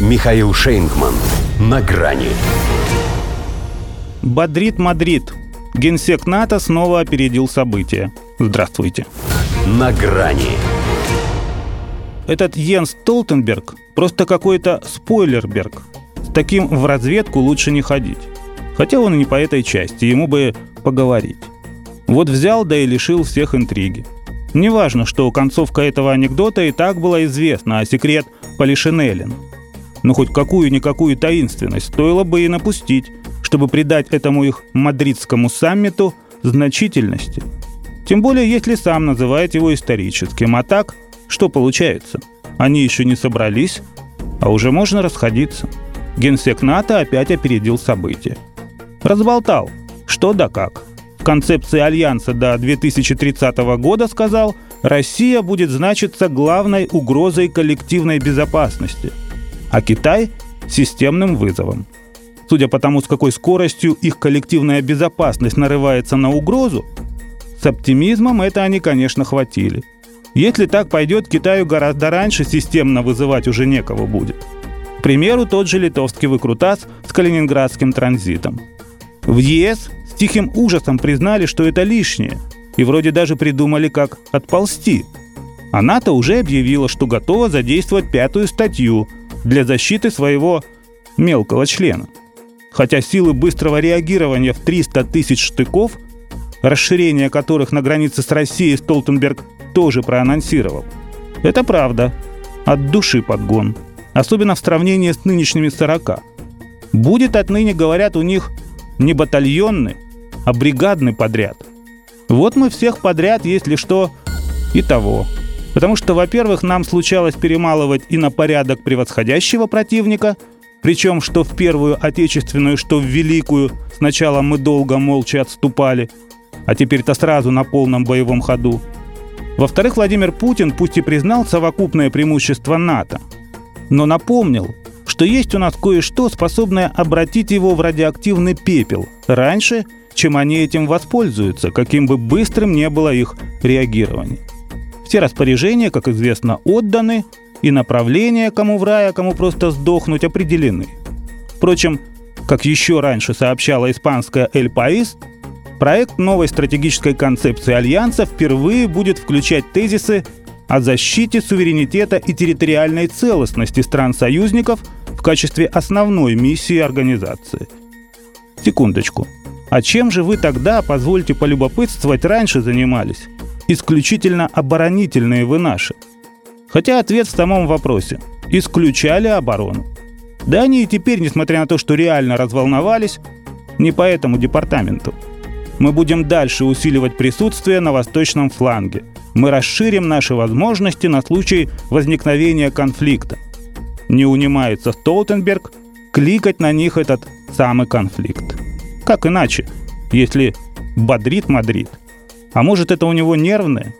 Михаил Шейнгман. На грани. Бодрит Мадрид. Генсек НАТО снова опередил события. Здравствуйте. На грани. Этот Йенс Столтенберг просто какой-то спойлерберг. С таким в разведку лучше не ходить. Хотя он и не по этой части, ему бы поговорить. Вот взял да и лишил всех интриги. Неважно, что концовка этого анекдота и так была известна, а секрет Полишинеллин – но хоть какую-никакую таинственность стоило бы и напустить, чтобы придать этому их мадридскому саммиту значительности. Тем более, если сам называет его историческим. А так, что получается? Они еще не собрались, а уже можно расходиться. Генсек НАТО опять опередил события. Разболтал, что да как. В концепции Альянса до 2030 года сказал, Россия будет значиться главной угрозой коллективной безопасности – а Китай – системным вызовом. Судя по тому, с какой скоростью их коллективная безопасность нарывается на угрозу, с оптимизмом это они, конечно, хватили. Если так пойдет, Китаю гораздо раньше системно вызывать уже некого будет. К примеру, тот же литовский выкрутас с калининградским транзитом. В ЕС с тихим ужасом признали, что это лишнее, и вроде даже придумали, как отползти. А НАТО уже объявила, что готова задействовать пятую статью для защиты своего мелкого члена. Хотя силы быстрого реагирования в 300 тысяч штыков, расширение которых на границе с Россией Столтенберг тоже проанонсировал. Это правда. От души подгон. Особенно в сравнении с нынешними 40. Будет отныне, говорят, у них не батальонный, а бригадный подряд. Вот мы всех подряд, если что, и того. Потому что, во-первых, нам случалось перемалывать и на порядок превосходящего противника, причем что в Первую Отечественную, что в Великую сначала мы долго молча отступали, а теперь-то сразу на полном боевом ходу. Во-вторых, Владимир Путин пусть и признал совокупное преимущество НАТО, но напомнил, что есть у нас кое-что, способное обратить его в радиоактивный пепел раньше, чем они этим воспользуются, каким бы быстрым не было их реагирование. Все распоряжения, как известно, отданы, и направления, кому в рай, а кому просто сдохнуть, определены. Впрочем, как еще раньше сообщала испанская «Эль Паис», проект новой стратегической концепции Альянса впервые будет включать тезисы о защите суверенитета и территориальной целостности стран-союзников в качестве основной миссии организации. Секундочку. А чем же вы тогда, позвольте полюбопытствовать, раньше занимались? Исключительно оборонительные вы наши? Хотя ответ в самом вопросе. Исключали оборону. Да они и теперь, несмотря на то, что реально разволновались, не по этому департаменту. Мы будем дальше усиливать присутствие на восточном фланге. Мы расширим наши возможности на случай возникновения конфликта. Не унимается Столтенберг кликать на них этот самый конфликт. Как иначе, если бодрит Мадрид – а может, это у него нервное?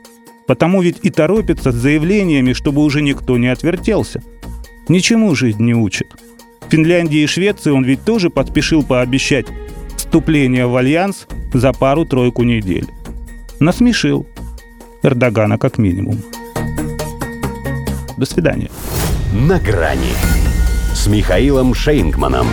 Потому ведь и торопится с заявлениями, чтобы уже никто не отвертелся. Ничему жизнь не учит. В Финляндии и Швеции он ведь тоже поспешил пообещать вступление в альянс за пару-тройку недель. Насмешил. Эрдогана как минимум. До свидания. На грани с Михаилом Шейнгманом.